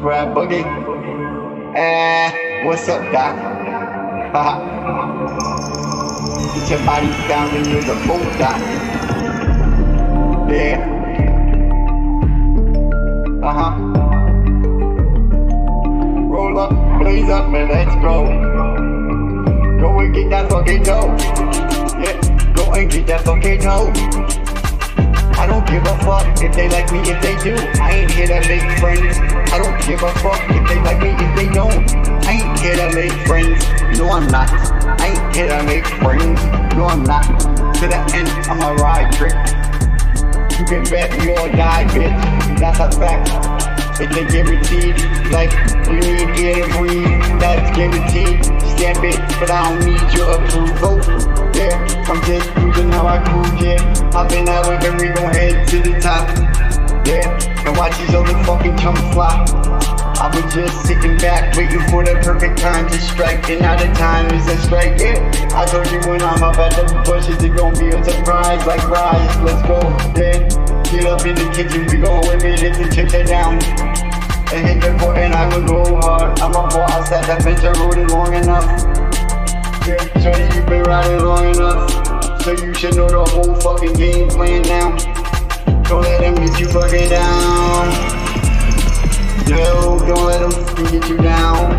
Brad Boogie. Eh, what's up, Doc? Get your body and you're the boat, Doc. Yeah. Uh huh. Roll up, blaze up, and let's go. Go and get that fucking dough. Yeah, go and get that fucking dough. If they like me, if they do. I ain't here to make friends. I don't give a fuck if they like me, if they don't. I ain't here to make friends. No, I'm not. I ain't here to make friends. No, I'm not. To the end, I'm a ride trick. You can bet me or die, bitch. That's a fact. It's a guaranteed. Like, we need to breathe. That's guaranteed. Stamp it, but I don't need your approval. Yeah, I'm just cruising how I cruise, yeah. I've been out with and we gon' Yeah, and watch these other fucking chumps fly. I was just sitting back, waiting for the perfect time to strike. And now the time is a strike, yeah. I told you when I'm up at the bushes, it's gonna be a surprise. Like, rise, let's go, yeah. Get up in the kitchen, we gon' whip it the chips are down. And hit the court and I will go hard. I'm a I sat that bench and rode it long enough. Yeah, Shorty, you been riding long enough. So you should know the whole fucking game get down. No, don't let them get you down.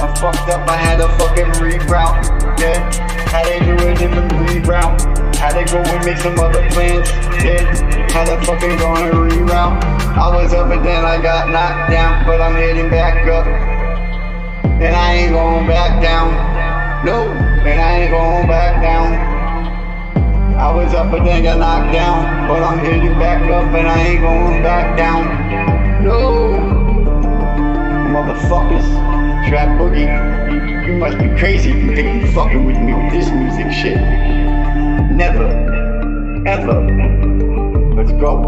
I fucked up, I had a fucking reroute. Yeah, had to do a different reroute. Had to go and make some other plans. Yeah, had to fucking go on a reroute. I was up and then I got knocked down, but I'm heading back up. And I ain't going back down. No, and I ain't going up and then got knocked down, but I'm heading back up and I ain't going back down. No, motherfuckers, trap boogie. You must be crazy if you think you fucking with me with this music shit. Never, ever. Let's go.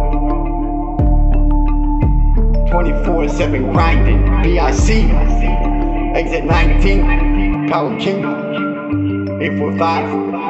24-7 grinding, BIC, exit 19, Power King, 845.